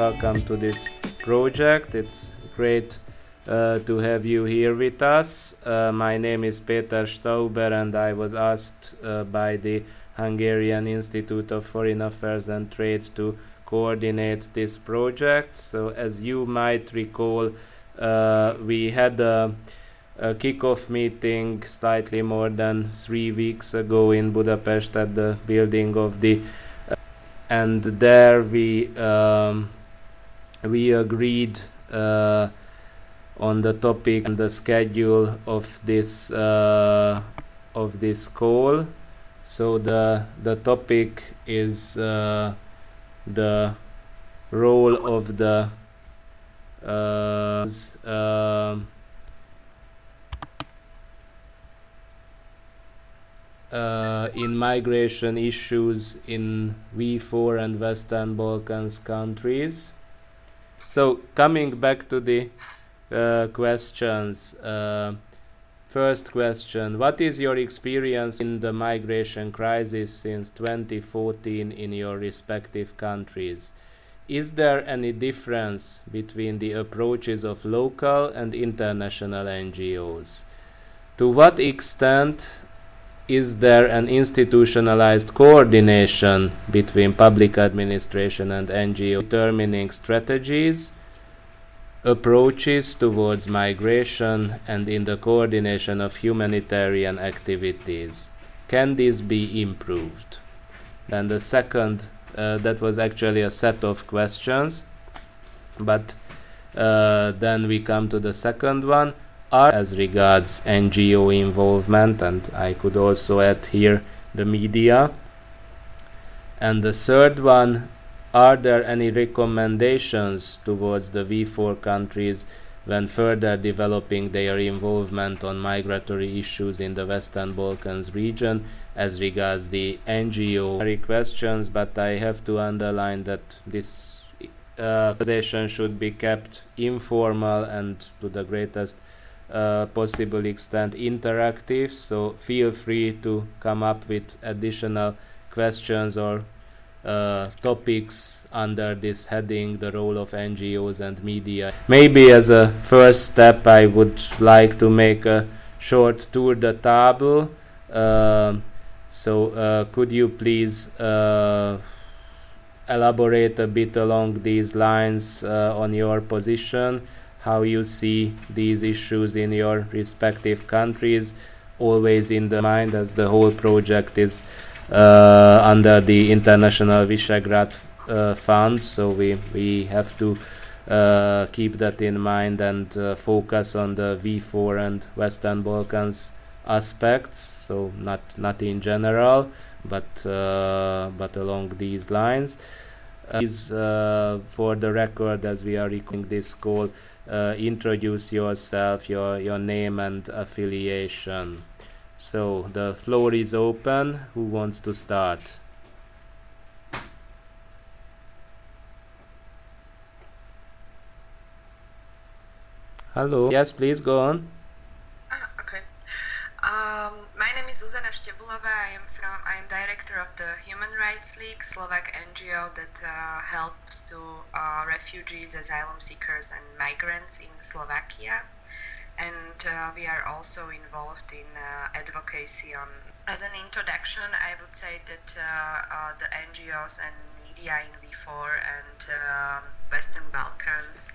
welcome to this project. It's great uh, to have you here with us. Uh, my name is Peter Stauber, and I was asked uh, by the Hungarian Institute of Foreign Affairs and Trade to coordinate this project. So, as you might recall, uh, we had a, a kickoff meeting slightly more than three weeks ago in Budapest at the building of the and there we um, we agreed uh, on the topic and the schedule of this uh, of this call. So the the topic is uh, the role of the uh, uh, in migration issues in V4 and Western Balkans countries. So coming back to the uh, questions. Uh, first question What is your experience in the migration crisis since 2014 in your respective countries? Is there any difference between the approaches of local and international NGOs? To what extent is there an institutionalized coordination between public administration and NGO determining strategies? approaches towards migration and in the coordination of humanitarian activities. Can this be improved? Then the second, uh, that was actually a set of questions, but uh, then we come to the second one. Are as regards NGO involvement, and I could also add here the media. And the third one are there any recommendations towards the V4 countries when further developing their involvement on migratory issues in the Western Balkans region as regards the NGO questions, but I have to underline that this uh, conversation should be kept informal and to the greatest uh, possible extent interactive. So feel free to come up with additional questions or uh, topics under this heading the role of NGOs and media. Maybe as a first step, I would like to make a short tour de table. Uh, so, could you please uh, elaborate a bit along these lines uh, on your position, how you see these issues in your respective countries, always in the mind as the whole project is uh, under the International Visegrad uh, Fund. So we we have to uh, keep that in mind and focus on the V4 and Western Balkans aspects. So not not in general, but but along these lines. Is for the record, as we are recording this call, introduce yourself, your your name and affiliation. So the floor is open. Who wants to start? Hello. Yes, please go on. Ah, okay. Um, my name is Zuzana Števulová. I am from. I am director of the Human Rights League, Slovak NGO that uh, helps to uh, refugees, asylum seekers, and migrants in Slovakia and uh, we are also involved in uh, advocacy on. As an introduction, I would say that uh, uh the NGOs and media in V4 and Western Balkans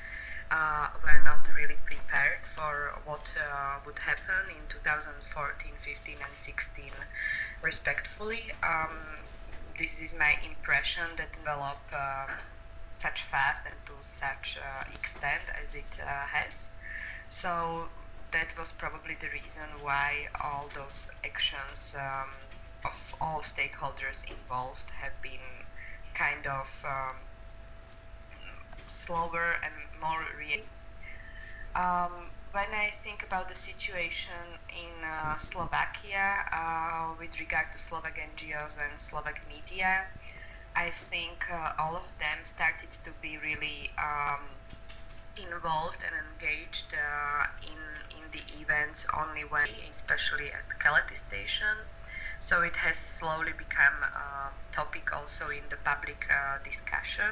uh, were not really prepared for what uh, would happen in 2014, 15, and 16, respectfully. Um, this is my impression that developed such fast and to such extent as it has. So that was probably the reason why all those actions um, of all stakeholders involved have been kind of um, slower and more real. Um, when I think about the situation in uh, Slovakia uh, with regard to Slovak NGOs and Slovak media, I think uh, all of them started to be really um, involved and engaged uh, in in the events only when, especially at Keleti station. So it has slowly become a topic also in the public uh, discussion.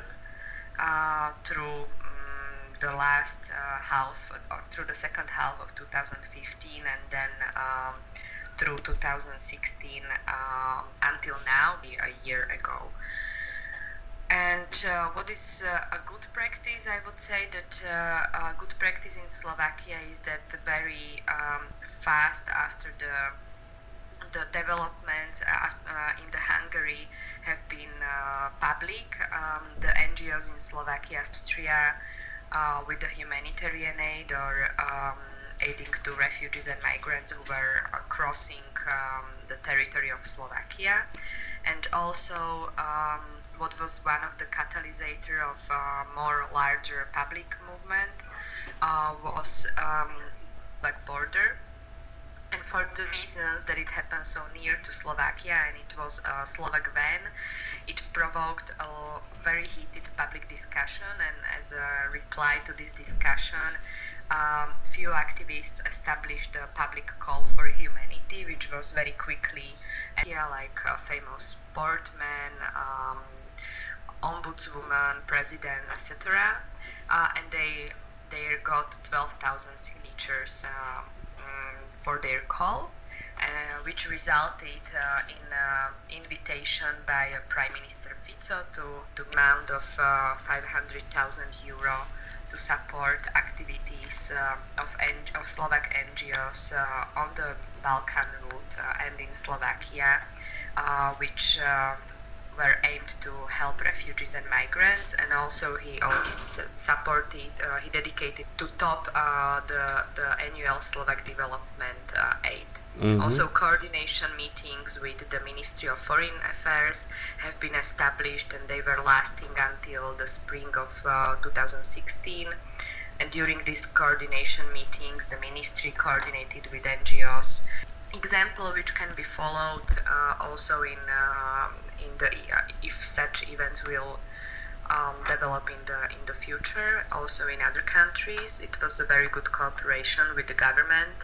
Uh, through um, the last uh, half or through the second half of 2015 and then um, through 2016 uh, until now, a year ago. And uh, what is uh, a good practice? I would say that uh, a good practice in Slovakia is that very um, fast after the the developments uh, uh, in the Hungary have been uh, public. Um, the NGOs in Slovakia, Austria, with the humanitarian aid or um, aiding to refugees and migrants who were crossing um, the territory of Slovakia, and also um, what was one of the catalysator of uh, more larger public movement uh, was um, like border and for the reasons that it happened so near to Slovakia and it was a Slovak van, it provoked a very heated public discussion. And as a reply to this discussion, um, few activists established a public call for humanity, which was very quickly, yeah, like a famous sportman, um, ombudswoman, president, etc. Uh, and they they got 12,000 signatures uh, um, for their call, uh, which resulted uh, in an invitation by Prime Minister Fico to to amount of uh, 500,000 euro to support activities uh, of, N- of Slovak NGOs on the Balkan route and in Slovakia, which were aimed to help refugees and migrants, and also he supported, uh, he dedicated to top uh, the, the annual Slovak development uh, aid. Mm-hmm. Also, coordination meetings with the Ministry of Foreign Affairs have been established, and they were lasting until the spring of uh, 2016. And during these coordination meetings, the ministry coordinated with NGOs example which can be followed uh, also in uh, in the if such events will um, develop in the in the future. Also in other countries it was a very good cooperation with the government.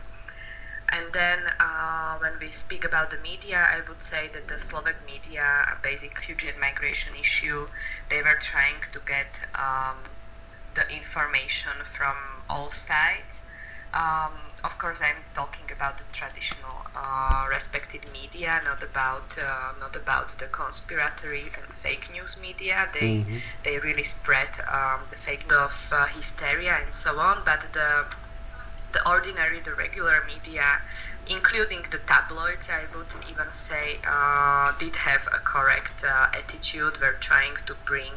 And then uh, when we speak about the media i would say that the slovak media a basic and migration issue they were trying to get um, the information from all sides. Um, of course, I'm talking about the traditional, uh, respected media, not about uh, not about the conspiratory and fake news media. They mm-hmm. they really spread um, the fake of uh, hysteria and so on. But the the ordinary, the regular media, including the tabloids, I would even say, uh, did have a correct uh, attitude. We're trying to bring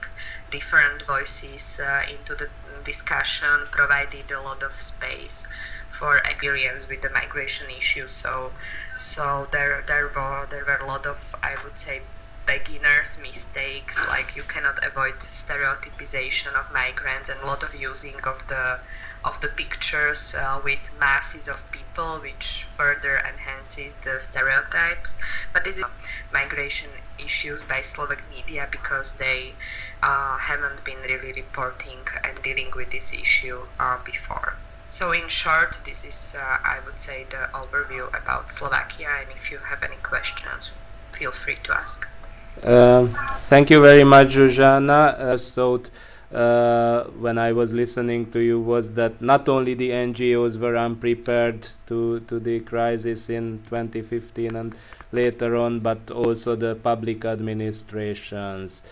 different voices uh, into the discussion, provided a lot of space for experience with the migration issue. So, so there there were there were a lot of I would say beginners mistakes like you cannot avoid stereotypization of migrants and a lot of using of the of the pictures uh, with masses of people which further enhances the stereotypes but this is migration issues by Slovak media because they uh, haven't been really reporting and dealing with this issue uh, before. So, in short, this is, uh, I would say, the overview about Slovakia. And if you have any questions, feel free to ask. Uh, thank you very much, Zsuzsanna. Uh, so, uh, when I was listening to you, was that not only the NGOs were unprepared to, to the crisis in 2015 and later on, but also the public administrations.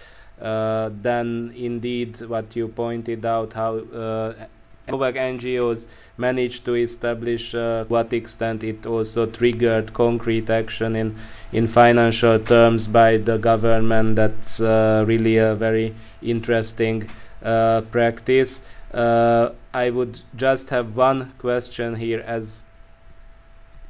Uh, then, indeed, what you pointed out, how uh, Slovak NGOs managed to establish uh, what extent it also triggered concrete action in in financial terms by the government. That's uh, really a very interesting uh, practice. Uh, I would just have one question here as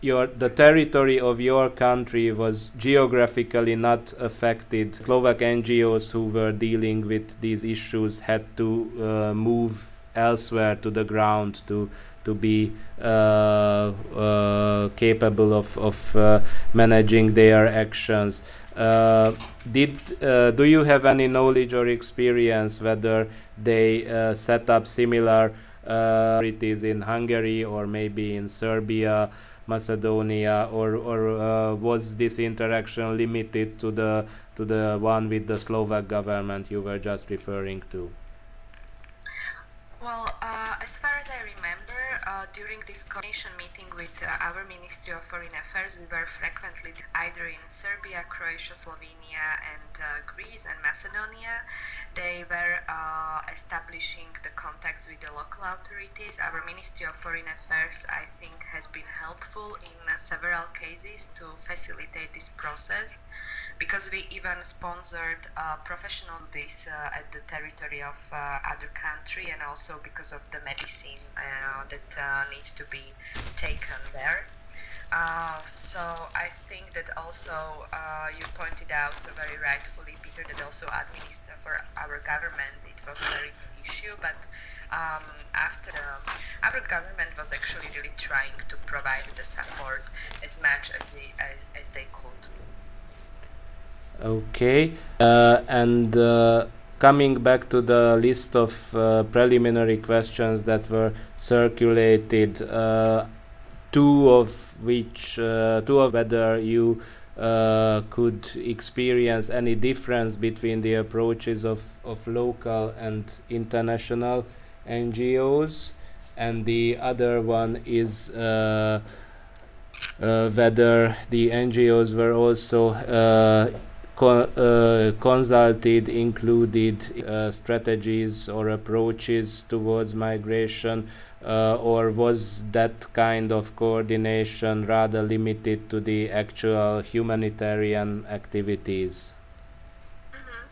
your the territory of your country was geographically not affected. Slovak NGOs who were dealing with these issues had to uh, move elsewhere to the ground to to be uh, uh, capable of of uh, managing their actions. Uh, did uh, do you have any knowledge or experience whether they uh, set up similar authorities in Hungary or maybe in Serbia, Macedonia, or or was this interaction limited to the to the one with the Slovak government you were just referring to? Well, uh, as far as I remember, uh, during this coordination meeting with uh, our Ministry of Foreign Affairs, we were frequently either in Serbia, Croatia, Slovenia, and uh, Greece and Macedonia. They were uh, establishing the contacts with the local authorities. Our Ministry of Foreign Affairs, I think, has been helpful in uh, several cases to facilitate this process because we even sponsored uh, professional days uh, at the territory of uh, other country and also because of the medicine uh, that uh, needs to be taken there. So I think that also you pointed out very rightfully, Peter, that also administer for our government it was a very big issue, but um, after um, our government was actually really trying to provide the support as much as, they, as, as they could. Okay, uh, and uh, coming back to the list of uh, preliminary questions that were circulated, uh, two of which, uh, two of whether you uh, could experience any difference between the approaches of, of local and international NGOs, and the other one is whether the NGOs were also uh, consulted included uh, strategies or approaches towards migration, uh, or was that kind of coordination rather limited to the actual humanitarian activities? Mm-hmm.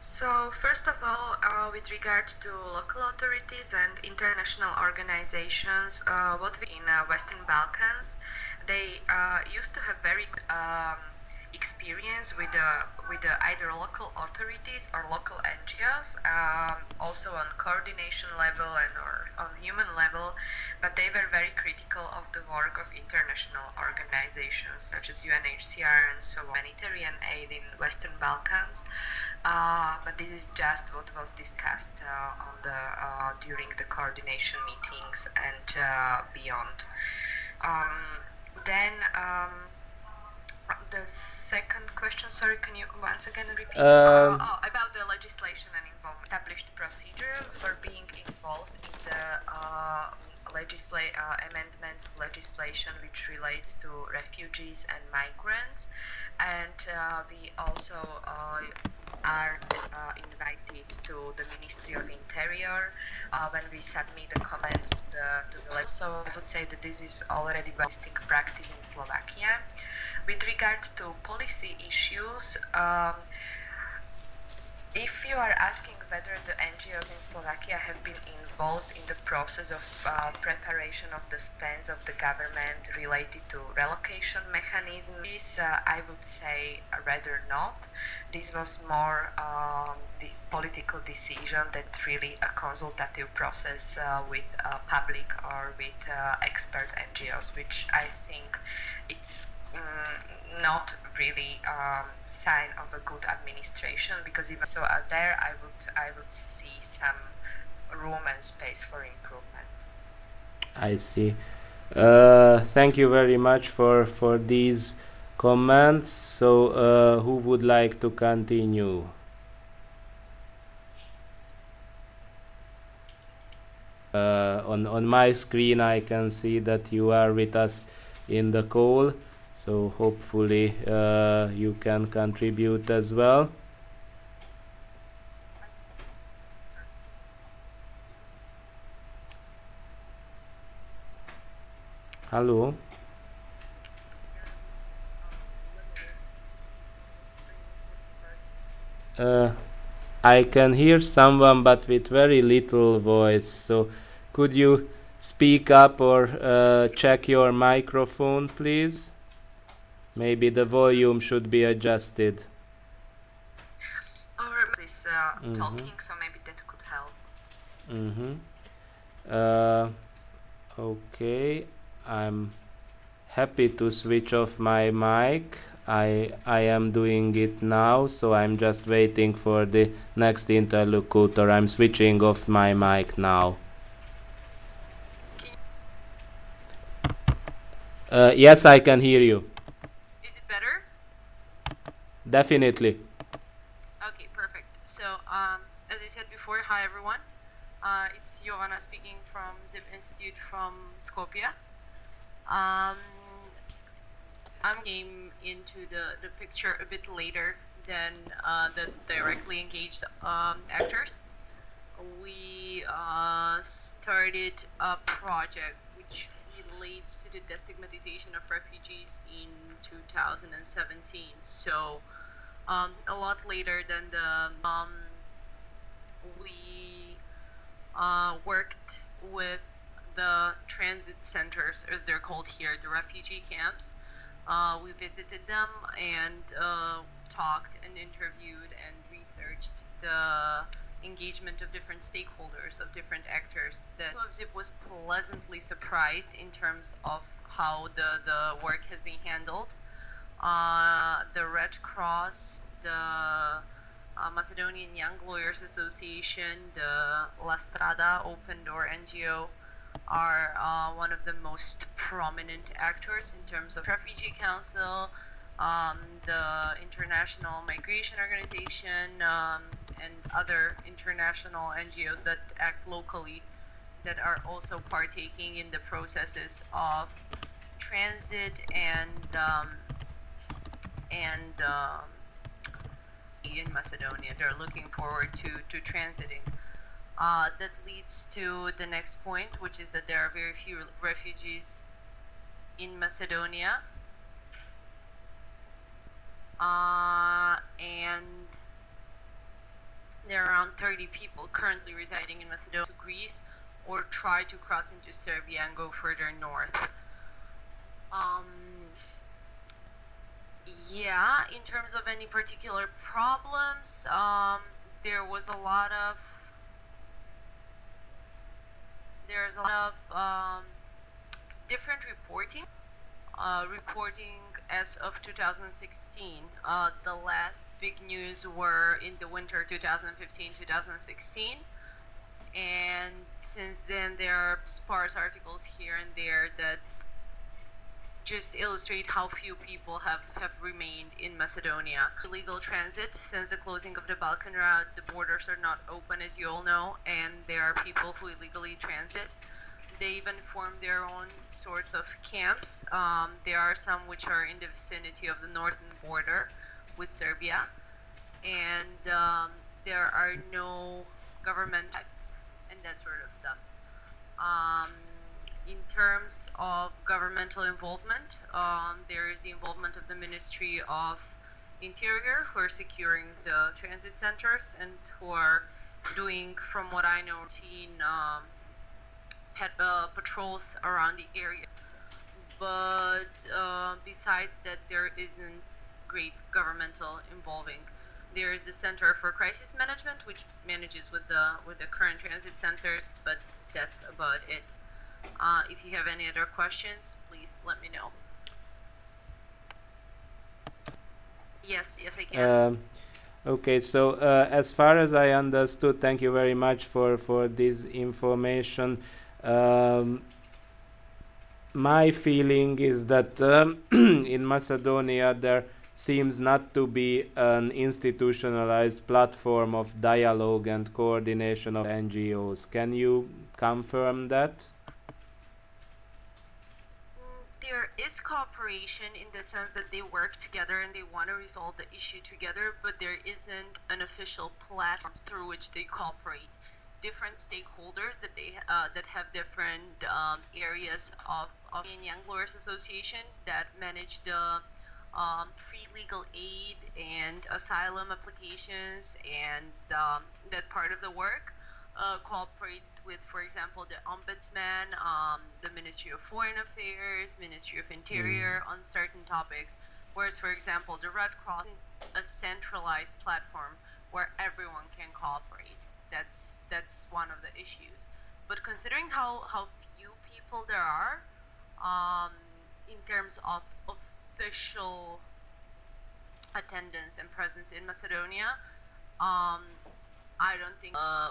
So, first of all, uh, with regard to local authorities and international organizations, uh, what we in uh, Western Balkans, they used to have very um, experience with the with the either local authorities or local NGOs, um, also on coordination level and or on human level, but they were very critical of the work of international organizations such as UNHCR and so humanitarian aid in Western Balkans. Uh, but this is just what was discussed uh, on the uh, during the coordination meetings and uh, beyond. Um, then um, the second question, sorry, can you once again repeat? Um, oh, about the legislation and involvement. Established procedure for being involved in the uh, legisla- uh, amendment legislation which relates to refugees and migrants. And uh, we also uh, are uh, invited to the Ministry of Interior when we submit the comments to the, to the list. So I would say that this is already basic practice in Slovakia. With regard to policy issues, um, if you are asking whether the NGOs in Slovakia have been involved in the process of uh, preparation of the stance of the government related to relocation mechanisms, uh, I would say rather not. This was more um, this political decision that really a consultative process uh, with uh, public or with uh, expert NGOs, which I think it's Mm, not really um, sign of a good administration because even so out there I would I would see some room and space for improvement. I see. Uh, thank you very much for for these comments. So uh, who would like to continue? Uh, on on my screen I can see that you are with us in the call so hopefully uh, you can contribute as well. Hello? Uh, I can hear someone but with very little voice. So could you speak up or uh, check your microphone please Maybe the volume should be adjusted. Or is uh, mm-hmm. talking, so maybe that could help. Mm-hmm. Uh, okay, I'm happy to switch off my mic. I I am doing it now, so I'm just waiting for the next interlocutor. I'm switching off my mic now. Uh, yes, I can hear you. Definitely. Okay, perfect. So, um, as I said before, hi everyone. Uh, it's Joanna speaking from Zip Institute from Skopje. Um, I came into the, the picture a bit later than uh, the directly engaged um, actors. We uh, started a project which relates to the destigmatization of refugees in 2017. So um, a lot later than the um, we uh, worked with the transit centers, as they're called here, the refugee camps. Uh, we visited them and uh, talked and interviewed and researched the engagement of different stakeholders, of different actors. That Zip was pleasantly surprised in terms of how the, the work has been handled. Uh, the Red Cross, the uh, Macedonian Young Lawyers Association, the La Strada Open Door NGO are uh, one of the most prominent actors in terms of Refugee Council, um, the International Migration Organization, um, and other international NGOs that act locally that are also partaking in the processes of transit and um, and um, in Macedonia. They're looking forward to, to transiting. Uh, that leads to the next point, which is that there are very few refugees in Macedonia. Uh, and there are around 30 people currently residing in Macedonia Greece or try to cross into Serbia and go further north. Um, yeah, in terms of any particular problems, um, there was a lot of there's a lot of um, different reporting. Uh, reporting as of 2016. Uh, the last big news were in the winter 2015-2016, and since then there are sparse articles here and there that just illustrate how few people have, have remained in Macedonia. Illegal transit, since the closing of the Balkan route, the borders are not open, as you all know, and there are people who illegally transit. They even form their own sorts of camps. Um, there are some which are in the vicinity of the northern border with Serbia, and um, there are no government and that sort of stuff. Um, in terms of governmental involvement, um, there is the involvement of the Ministry of Interior, who are securing the transit centers and who are doing, from what I know, routine um, pet, uh, patrols around the area. But uh, besides that, there isn't great governmental involving. There is the Center for Crisis Management, which manages with the with the current transit centers, but that's about it. Uh, if you have any other questions, please let me know. Yes, yes, I can. Um, okay, so uh, as far as I understood, thank you very much for for this information. Um, my feeling is that um, in Macedonia there seems not to be an institutionalized platform of dialogue and coordination of NGOs. Can you confirm that? there is cooperation in the sense that they work together and they want to resolve the issue together, but there isn't an official platform through which they cooperate. Different stakeholders that they uh, that have different um, areas of of Young Lawyers Association that manage the um, free legal aid and asylum applications and um, that part of the work uh, cooperate with, for example, the Ombudsman, um, the Ministry of Foreign Affairs, Ministry of Interior mm. on certain topics. Whereas, for example, the Red Cross a centralized platform where everyone can cooperate. That's that's one of the issues. But considering how, how few people there are, um, in terms of, of official attendance and presence in Macedonia, um, I don't think a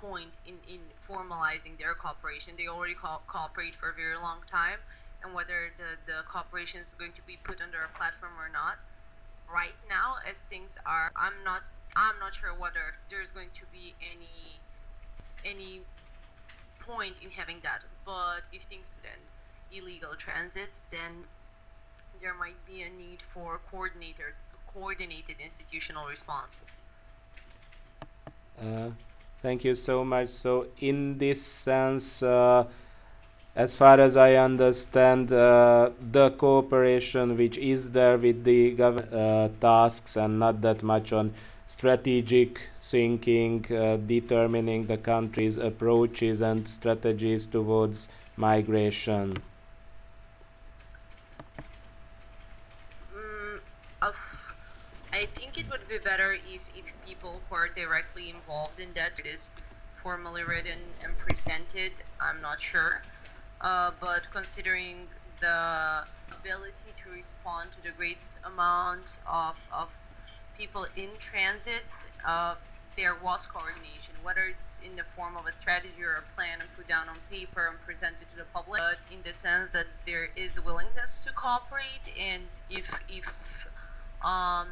point in, in formalizing their cooperation. They already co- cooperate for a very long time, and whether the, the cooperation is going to be put under a platform or not. Right now, as things are, I'm not I'm not sure whether there's going to be any any point in having that. But if things then illegal transits, then there might be a need for coordinated coordinated institutional response. Uh, thank you so much. So, in this sense, uh, as far as I understand, uh, the cooperation which is there with the gov- uh, tasks and not that much on strategic thinking, uh, determining the country's approaches and strategies towards migration. Mm, I think it would be better if, if people who are directly involved in that. It is formally written and presented. I'm not sure. Uh, but considering the ability to respond to the great amount of, of people in transit, uh, there was coordination, whether it's in the form of a strategy or a plan and put down on paper and presented to the public, but in the sense that there is willingness to cooperate, and if if um,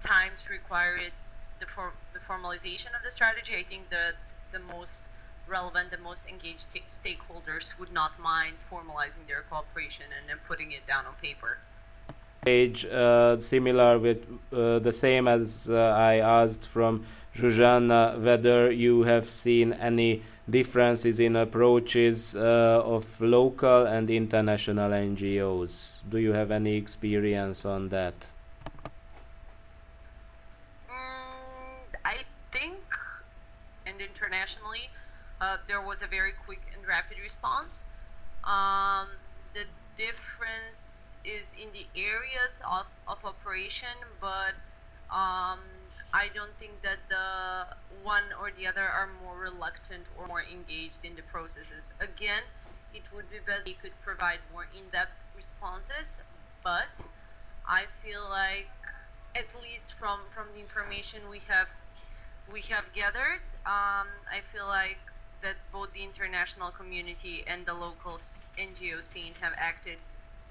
times require it, the for, the formalization of the strategy, I think that the most relevant the most engaged t- stakeholders would not mind formalizing their cooperation and then putting it down on paper. Age uh, similar with uh, the same as uh, I asked from Zsuzsanna whether you have seen any differences in approaches uh, of local and international NGOs. Do you have any experience on that? Mm, I think, and internationally, uh, there was a very quick and rapid response. Um, the difference is in the areas of, of operation, but um, I don't think that the one or the other are more reluctant or more engaged in the processes. Again, it would be better you could provide more in-depth responses, but I feel like at least from from the information we have we have gathered, um, I feel like that both the international community and the local NGO scene have acted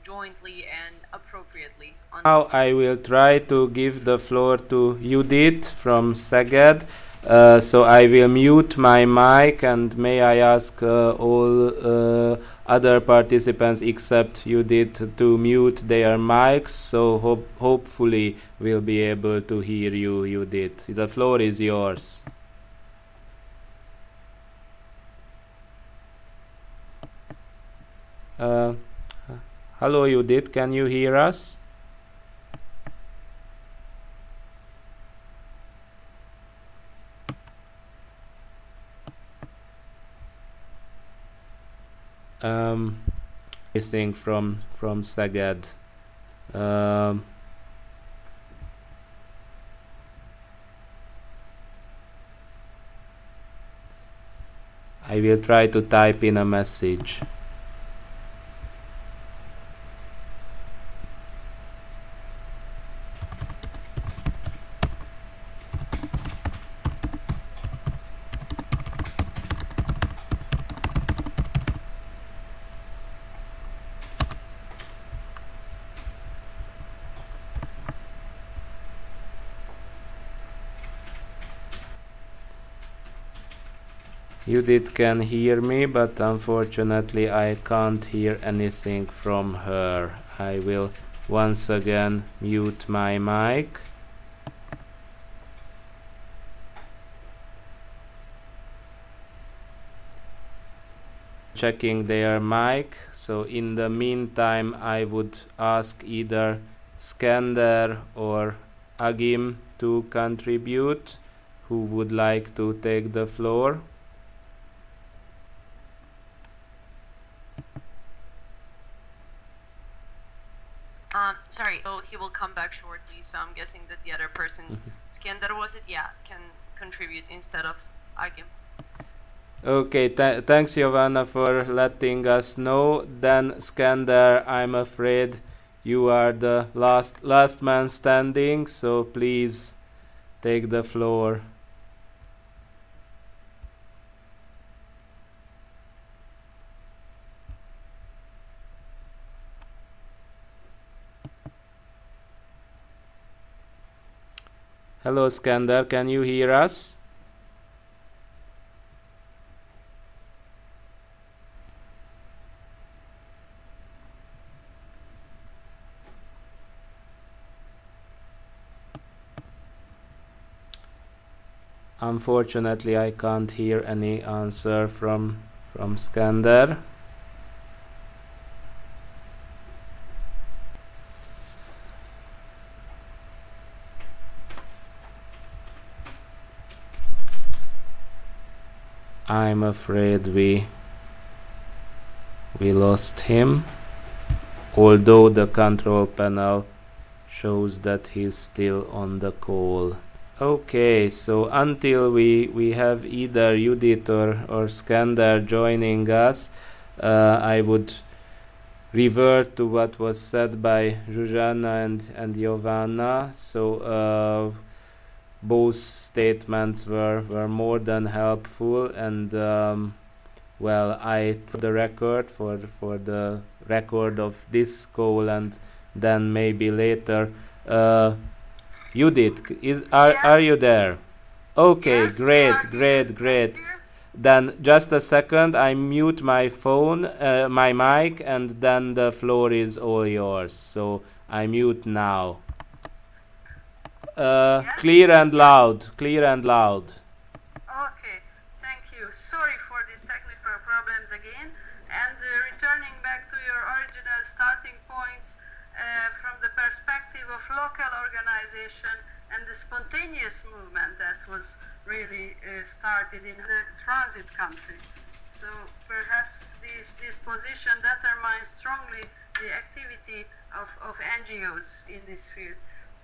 jointly and appropriately. now I will try to give the floor to Judith from Szeged. Uh, so I will mute my mic and may I ask uh, all uh, other participants except Judith to mute their mics so ho- hopefully we'll be able to hear you Judith. The floor is yours. Uh, hello, Judith. Can you hear us? Um, listening from from Szeged. Um, I will try to type in a message. Judith can hear me, but unfortunately I can't hear anything from her. I will once again mute my mic. Checking their mic. So in the meantime, I would ask either Skander or Agim to contribute. Who would like to take the floor? Um, sorry, oh, he will come back shortly, so I'm guessing that the other person, mm-hmm. Skander was it? Yeah, can contribute instead of Agim. Okay, th- thanks Giovanna for letting us know. Then Skander, I'm afraid you are the last last man standing, so please take the floor. Hello, Skander. Can you hear us? Unfortunately, I can't hear any answer from from Skander. I'm afraid we we lost him although the control panel shows that he's still on the call. Okay, so until we, we have either Judith or, or Skander joining us, uh, I would revert to what was said by Zsuzsanna and, and Giovanna. So uh, both statements were, were more than helpful and um, well, I put the record for for the record of this call and then maybe later. Uh, Judith, is are Yes. are you there? Okay, Yes, great, great, great. Then just a second, I mute my phone, uh, my mic, and then the floor is all yours. So I mute now. Uh, clear and loud, clear and loud. Okay, thank you. Sorry for these technical problems again. And uh, returning back to your original starting points uh, from the perspective of local organization and the spontaneous movement that was really uh, started in the transit country. So perhaps this, this position determines strongly the activity of, of NGOs in this field.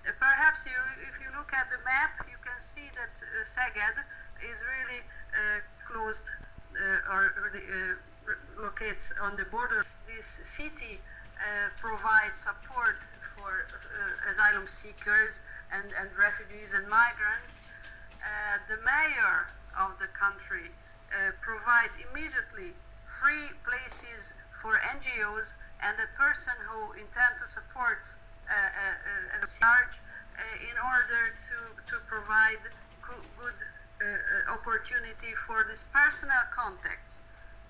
Perhaps you, if you look at the map, you can see that uh, Szeged is really uh, closed uh, or locates on the borders. This city provides support for asylum seekers and, and refugees and migrants. The mayor of the country uh, provide immediately free places for NGOs and the person who intend to support as a charge in order to, to provide good uh, uh, opportunity for this personal contacts.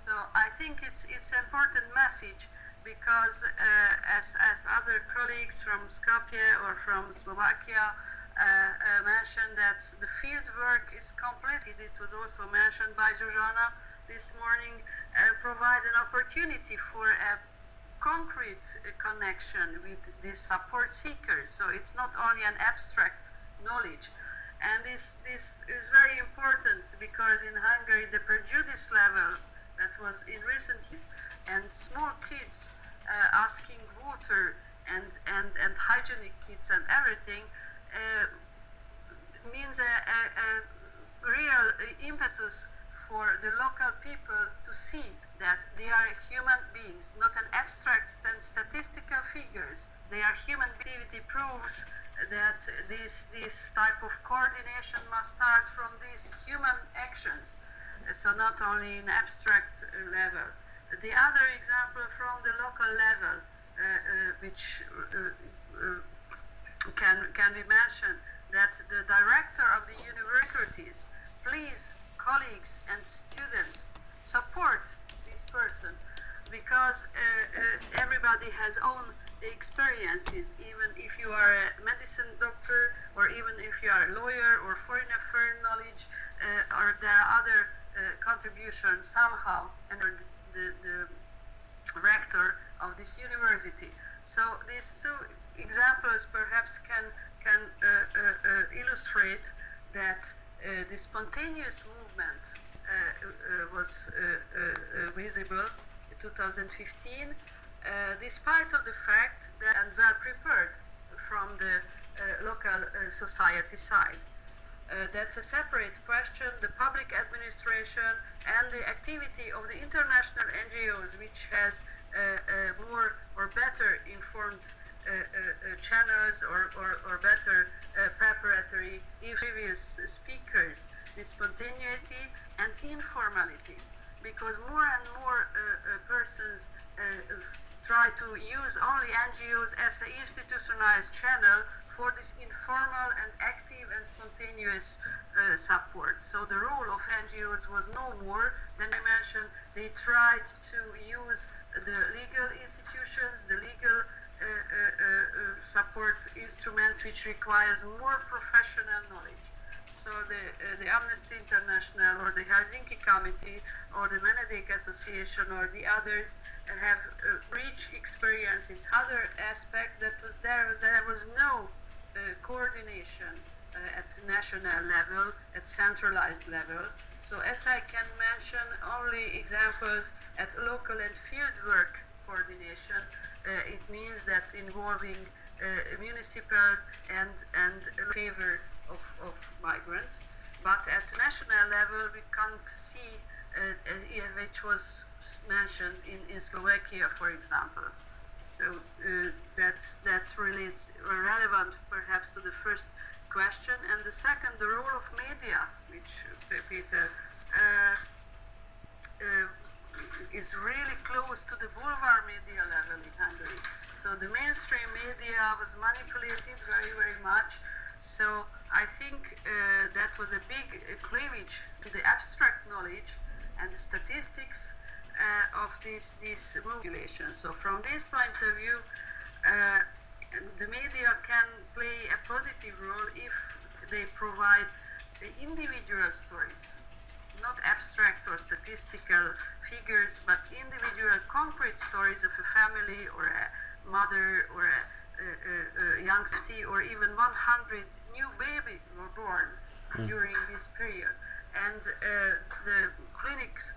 So I think it's it's an important message because uh, as, as other colleagues from Skopje or from Slovakia uh, uh, mentioned that the field work is completed. It was also mentioned by Zsuzsanna this morning. Uh, provide an opportunity for a concrete connection with these support seekers. So it's not only an abstract knowledge. And this, this is very important because in Hungary the prejudice level that was in recent years and small kids uh, asking water and, and, and hygienic kits and everything uh, means a, a, a real impetus for the local people to see that they are human beings, not an abstract and statistical figures. They are human. Activity proves that this this type of coordination must start from these human actions. So not only in abstract level. The other example from the local level, uh, uh, which uh, uh, can can be mentioned, that the director of the universities, please, colleagues and students, support person because uh, uh, everybody has own experiences. Even if you are a medicine doctor, or even if you are a lawyer or foreign affairs knowledge, uh, or there are other uh, contributions somehow, and the, the, the rector of this university. So these two examples perhaps can can uh, uh, uh, illustrate that the spontaneous movement was uh, uh, uh, visible in 2015, uh, despite of the fact that and well prepared from the local society side. That's a separate question. The public administration and the activity of the international NGOs, which has more or better informed uh, uh, channels or, or, or better uh, preparatory previous speakers, the spontaneity and informality. Because more and more uh, uh, persons uh, try to use only NGOs as an institutionalized channel for this informal and active and spontaneous uh, support. So the role of NGOs was no more than I mentioned. They tried to use the legal institutions, the legal uh, uh, uh, support instruments, which requires more professional knowledge. Also the, uh, the Amnesty International or the Helsinki Committee or the Menedek Association or the others have uh, rich experiences. Other aspect that was there, there was no uh, coordination uh, at national level, at centralized level. So as I can mention only examples at local and field work coordination, uh, it means that involving uh, municipal and and favor of, of migrants. But at national level, we can't see, uh, uh, which was mentioned in, in Slovakia, for example. So uh, that's that's really relevant, perhaps, to the first question, and the second, the role of media, which Peter uh, uh, is really close to the boulevard media level in Hungary. So the mainstream media was manipulated very, very much. So I think uh, that was a big cleavage to the abstract knowledge and the statistics uh, of this this population. So from this point of view, uh, the media can play a positive role if they provide individual stories, not abstract or statistical figures, but individual concrete stories of a family or a mother or a young city or even 100 new babies were born mm. during this period. And uh, the clinics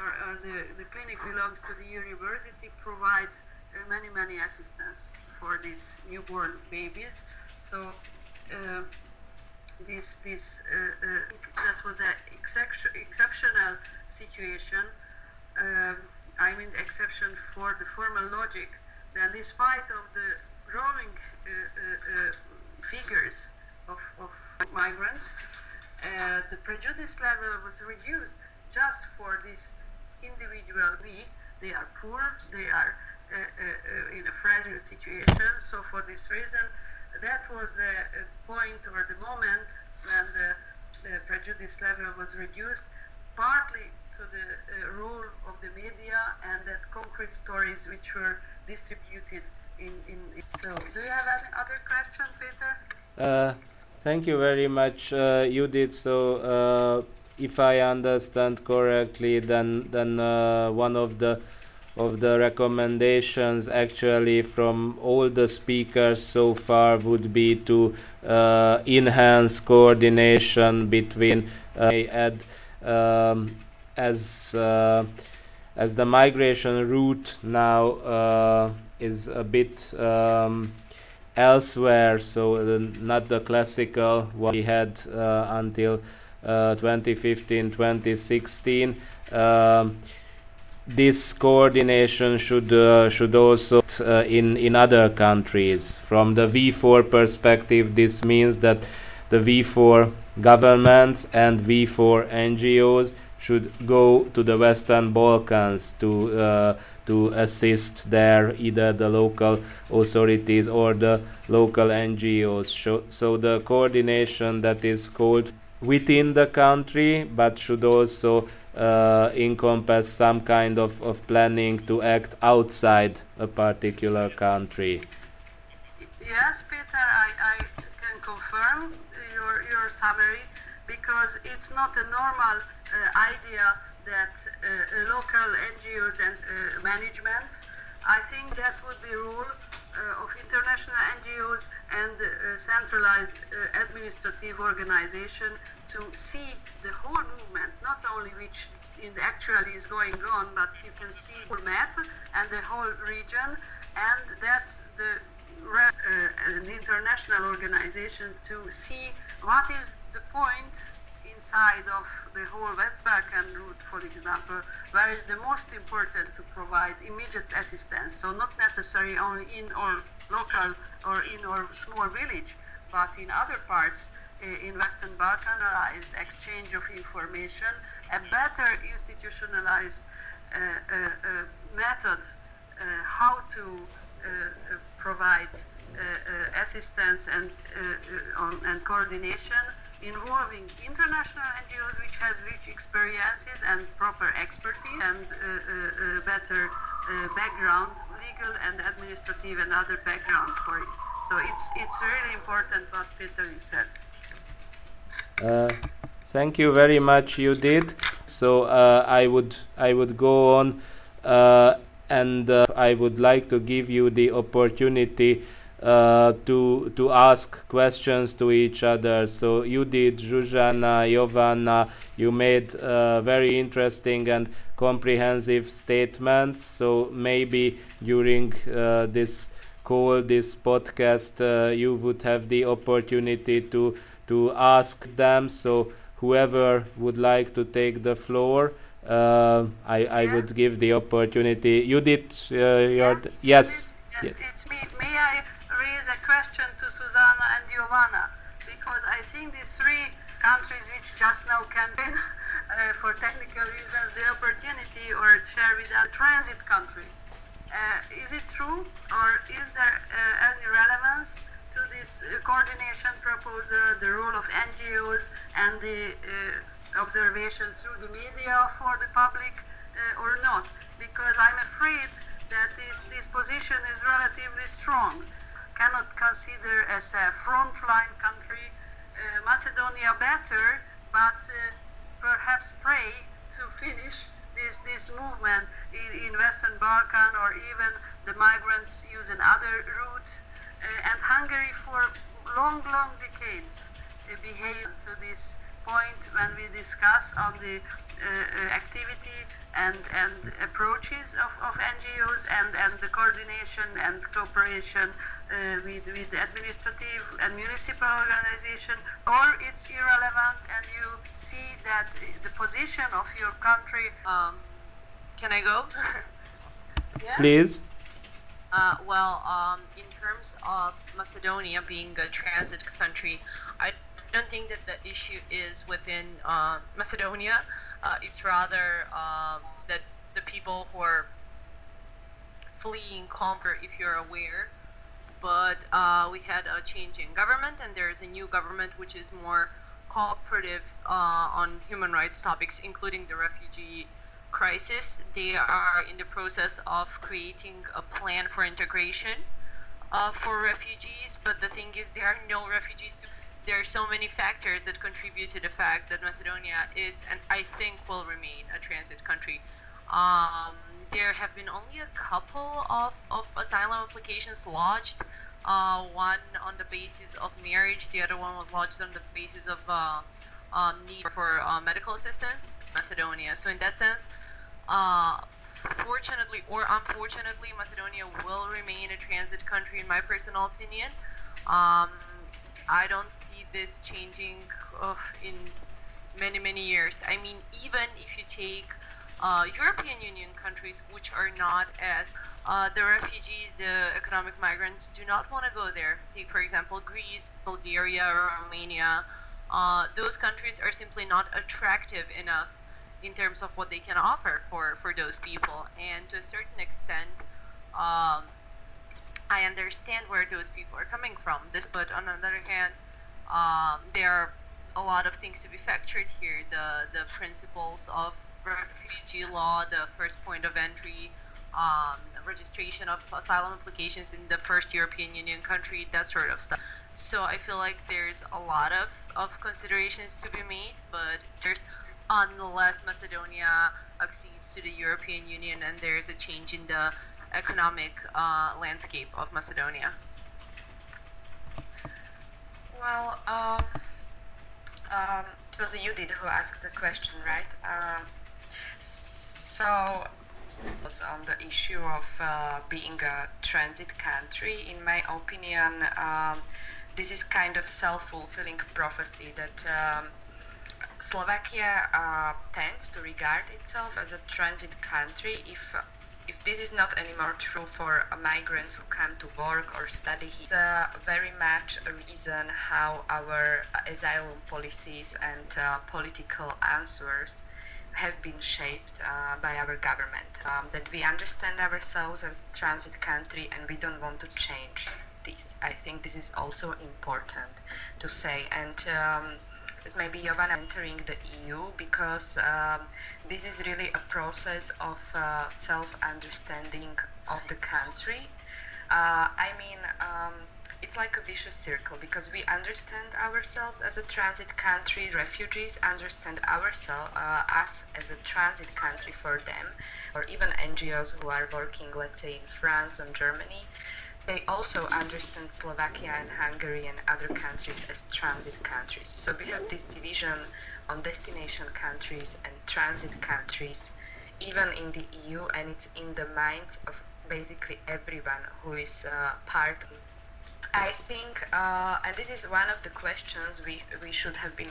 or, or the, the clinic belongs to the university, provides uh, many, many assistance for these newborn babies. So uh, this, this uh, uh, that was an exceptional situation. Um, I mean, exception for the formal logic. That despite of the growing uh, figures of, of migrants, the prejudice level was reduced just for this individual we. They are poor they are uh, uh, in a fragile situation so for this reason that was a, a point or the moment when the, the, prejudice level was reduced partly to the uh, role of the media and that concrete stories which were distributed in, in so do you have any other question peter? Uh, thank you very much uh, you did so uh, if I understand correctly, then then uh, one of the of the recommendations actually from all the speakers so far would be to uh, enhance coordination between uh, add um, as uh, as the migration route now uh, is a bit um, elsewhere so uh, not the classical what we had uh, until 2015 2016 um, this coordination should uh, should also uh, in in other countries. From the V4 perspective this means that the V4 governments and V4 NGOs should go to the Western Balkans to uh, to assist there either the local authorities or the local NGOs so, the coordination that is called within the country, but should also uh, encompass some kind of, of planning to act outside a particular country. Yes, Peter, I, I can confirm your, your summary because it's not a normal uh, idea that uh, local NGOs and uh, management. I think that would be rule uh, of international NGOs and uh, centralized uh, administrative organization to see the whole movement, not only which in actually is going on, but you can see the map and the whole region, and that the uh, an international organization to see what is the point inside of the whole West Balkan route, for example, where is the most important to provide immediate assistance. So not necessarily only in our local or in our small village, but in other parts uh, in Western Balkanized exchange of information, a better institutionalized uh, uh, method how to provide assistance and, on, and coordination involving international NGOs which has rich experiences and proper expertise and uh, uh, better uh, background, legal and administrative and other background for it. So it's it's really important what Peter said. Uh, thank you very much, you did. So uh, I would I would go on, uh, and uh, I would like to give you the opportunity uh, to to ask questions to each other. So you did, Zsuzsanna, Jovanna, you made uh, very interesting and comprehensive statements. So maybe during uh, this call, this podcast, uh, you would have the opportunity to to ask them. So whoever would like to take the floor. Uh, I, I Yes. would give the opportunity. You did uh, your Yes, yes. Yes, it's me. May I a question to Susanna and Giovanna? Because I think these three countries which just now can uh, for technical reasons the opportunity or share with a transit country. Uh, is it true or is there uh, any relevance to this uh, coordination proposal, the role of NGOs and the uh, observations through the media for the public uh, or not? Because I'm afraid that this, this position is relatively strong. Cannot consider as a frontline country uh, Macedonia better, but uh, perhaps pray to finish this, this movement in, in Western Balkan or even the migrants using other routes. Uh, and Hungary for long, long decades uh, behaved to this point when we discuss on the activity and, and approaches of, of NGOs and, and the coordination and cooperation uh, with, with the administrative and municipal organization, or it's irrelevant and you see that the position of your country. Um, can I go? Yeah? Please. Uh, well, um, in terms of Macedonia being a transit country, I don't think that the issue is within uh, Macedonia. Uh, it's rather um, that the people who are fleeing Conquer, if you're aware. But uh, we had a change in government, and there is a new government which is more cooperative uh, on human rights topics, including the refugee crisis. They are in the process of creating a plan for integration uh, for refugees, but the thing is, there are no refugees. To, there are so many factors that contribute to the fact that Macedonia is, and I think will remain, a transit country. Um, there have been only a couple of, of asylum applications lodged. Uh, one on the basis of marriage, the other one was lodged on the basis of uh, um, need for uh, medical assistance, Macedonia. So in that sense, uh, fortunately or unfortunately, Macedonia will remain a transit country, in my personal opinion. Um, I don't this changing in many, many years. I mean, even if you take uh, European Union countries, which are not as uh, the refugees, the economic migrants, do not want to go there. Take, for example, Greece, Bulgaria, Romania. Uh, those countries are simply not attractive enough in terms of what they can offer for, for those people. And to a certain extent, um, I understand where those people are coming from. This, but on the other hand, um, there are a lot of things to be factored here. The the principles of refugee law, the first point of entry, um, registration of asylum applications in the first European Union country, that sort of stuff. So I feel like there's a lot of, of considerations to be made, but there's unless Macedonia accedes to the European Union and there's a change in the economic uh, landscape of Macedonia. Well, um, um, it was Judith who asked the question, right? Um, so, was on the issue of uh, being a transit country, in my opinion, um, this is kind of self-fulfilling prophecy that um, Slovakia uh, tends to regard itself as a transit country if if this is not anymore true for migrants who come to work or study here. It's uh, very much a reason how our asylum policies and uh, political answers have been shaped uh, by our government. Um, that we understand ourselves as a transit country and we don't want to change this. I think this is also important to say. And um, as maybe Jovan entering the EU because um, this is really a process of uh, self-understanding of the country. Uh, I mean, um, it's like a vicious circle because we understand ourselves as a transit country, refugees understand ourselves, uh, us as a transit country for them, or even NGOs who are working, let's say, in France and Germany. They also understand Slovakia and Hungary and other countries as transit countries. So we have this division on destination countries and transit countries, even in the EU, and it's in the minds of basically everyone who is uh, part I think, uh, and this is one of the questions we, we should have been,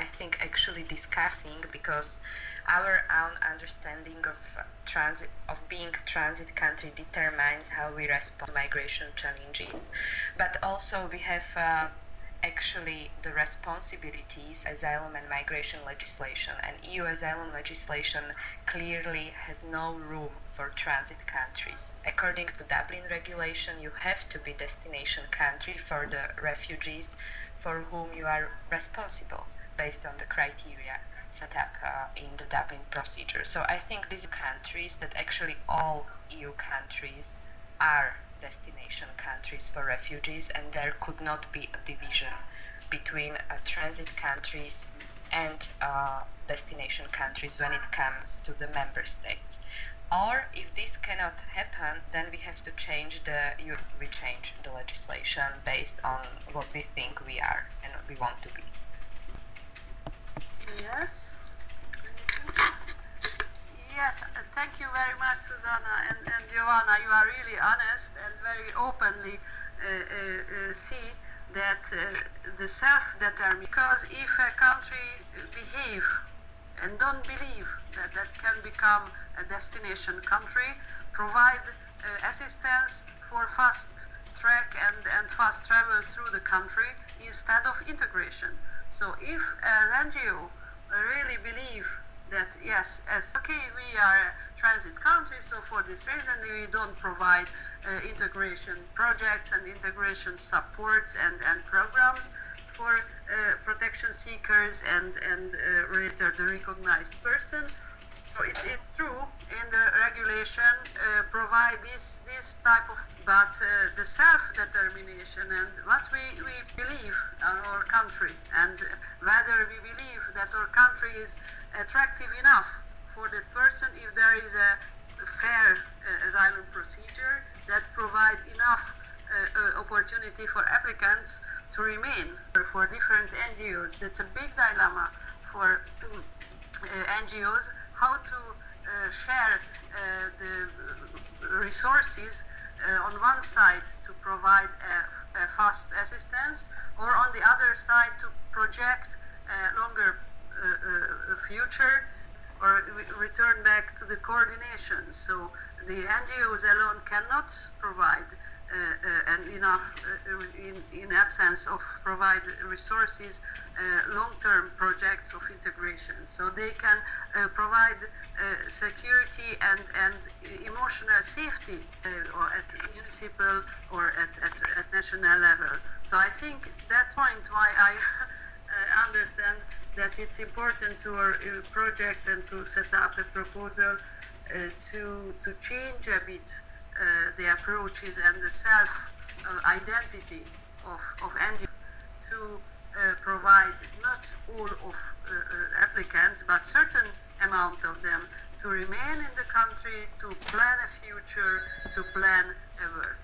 I think, actually discussing because our own understanding of transit, of being transit country determines how we respond to migration challenges. But also we have uh, actually the responsibilities asylum and migration legislation and EU asylum legislation clearly has no room for transit countries. According to Dublin regulation, you have to be destination country for the refugees for whom you are responsible based on the criteria set up uh, in the Dublin procedure. So I think these countries that actually all EU countries are destination countries for refugees, and there could not be a division between uh, transit countries and uh, destination countries when it comes to the member states. Or if this cannot happen, then we have to change the we change the legislation based on what we think we are and we want to be. Yes. Yes, thank you very much, Susanna and, and Joanna. You are really honest and very openly uh, uh, uh see that uh, the self-determination. Because if a country behave and don't believe that that can become a destination country, provide uh, assistance for fast track and, and fast travel through the country instead of integration. So if an NGO really believe that yes, as okay, we are a transit country, so for this reason we don't provide uh, integration projects and integration supports and, and programs for uh, protection seekers and and uh, the recognized person. So it's, true in the regulation uh, provide this this type of but uh, the self-determination and what we, we believe our country and whether we believe that our country is attractive enough for that person if there is a fair uh, asylum procedure that provide enough uh, uh opportunity for applicants to remain for different NGOs. That's a big dilemma for uh, NGOs how to uh, share uh, the resources on one side to provide a, a fast assistance or on the other side to project longer uh, future or return back to the coordination. So the NGOs alone cannot provide uh, uh, and enough uh, in, in absence of provide resources uh, long-term projects of integration. So they can uh, provide uh, security and, and emotional safety or at municipal or at, at, at national level. So I think that's point why I understand that it's important to our uh, project and to set up a proposal uh, to, to change a bit uh, the approaches and the self uh, identity of, of NGOs to uh, provide not all of uh, applicants but certain amount of them to remain in the country, to plan a future, to plan a work.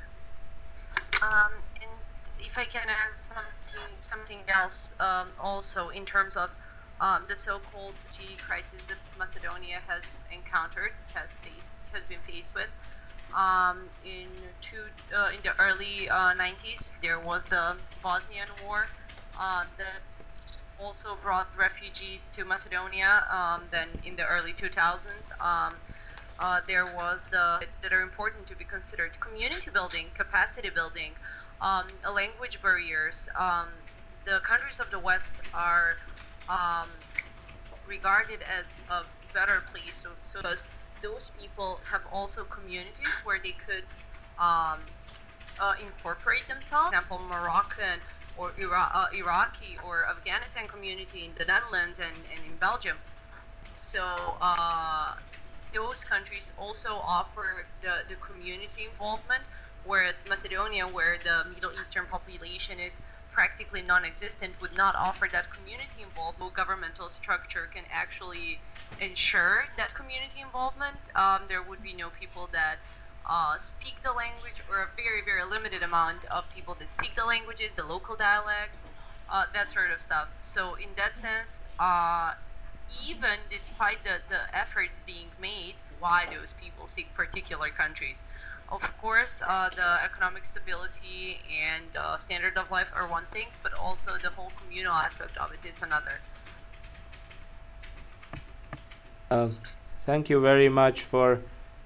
Um, and if I can add something, something else um, also in terms of um, the so-called refugee crisis that Macedonia has encountered, has faced, has been faced with. Um, in two, uh, in the early uh, 90s, there was the Bosnian War uh, that also brought refugees to Macedonia. Um, then in the early 2000s, um, uh, there was the that are important to be considered: community building, capacity building, um, language barriers. Um, the countries of the West are um, regarded as a better place. So, so those people have also communities where they could um, uh, incorporate themselves. For example, Moroccan or Ira- uh, Iraqi or Afghanistan community in the Netherlands and, and in Belgium. So uh, those countries also offer the, the community involvement whereas Macedonia, where the Middle Eastern population is practically non-existent, would not offer that community involvement. Governmental structure can actually ensure that community involvement. Um, there would be no people that uh, speak the language, or a very, very limited amount of people that speak the languages, the local dialects, uh, that sort of stuff. So in that sense, uh, even despite the, the efforts being made, why those people seek particular countries. Of course, uh, the economic stability and uh, standard of life are one thing, but also the whole communal aspect of it is another. Uh, thank you very much for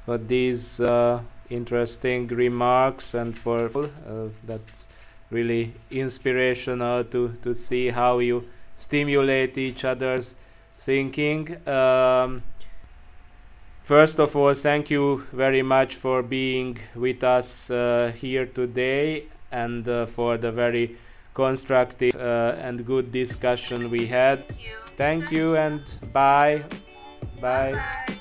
for these uh, interesting remarks and for uh, that's really inspirational to to see how you stimulate each other's thinking. Um, first of all, thank you very much for being with us uh, here today and uh, for the very constructive uh, and good discussion we had. Thank you. Thank you and bye. Bye. Bye.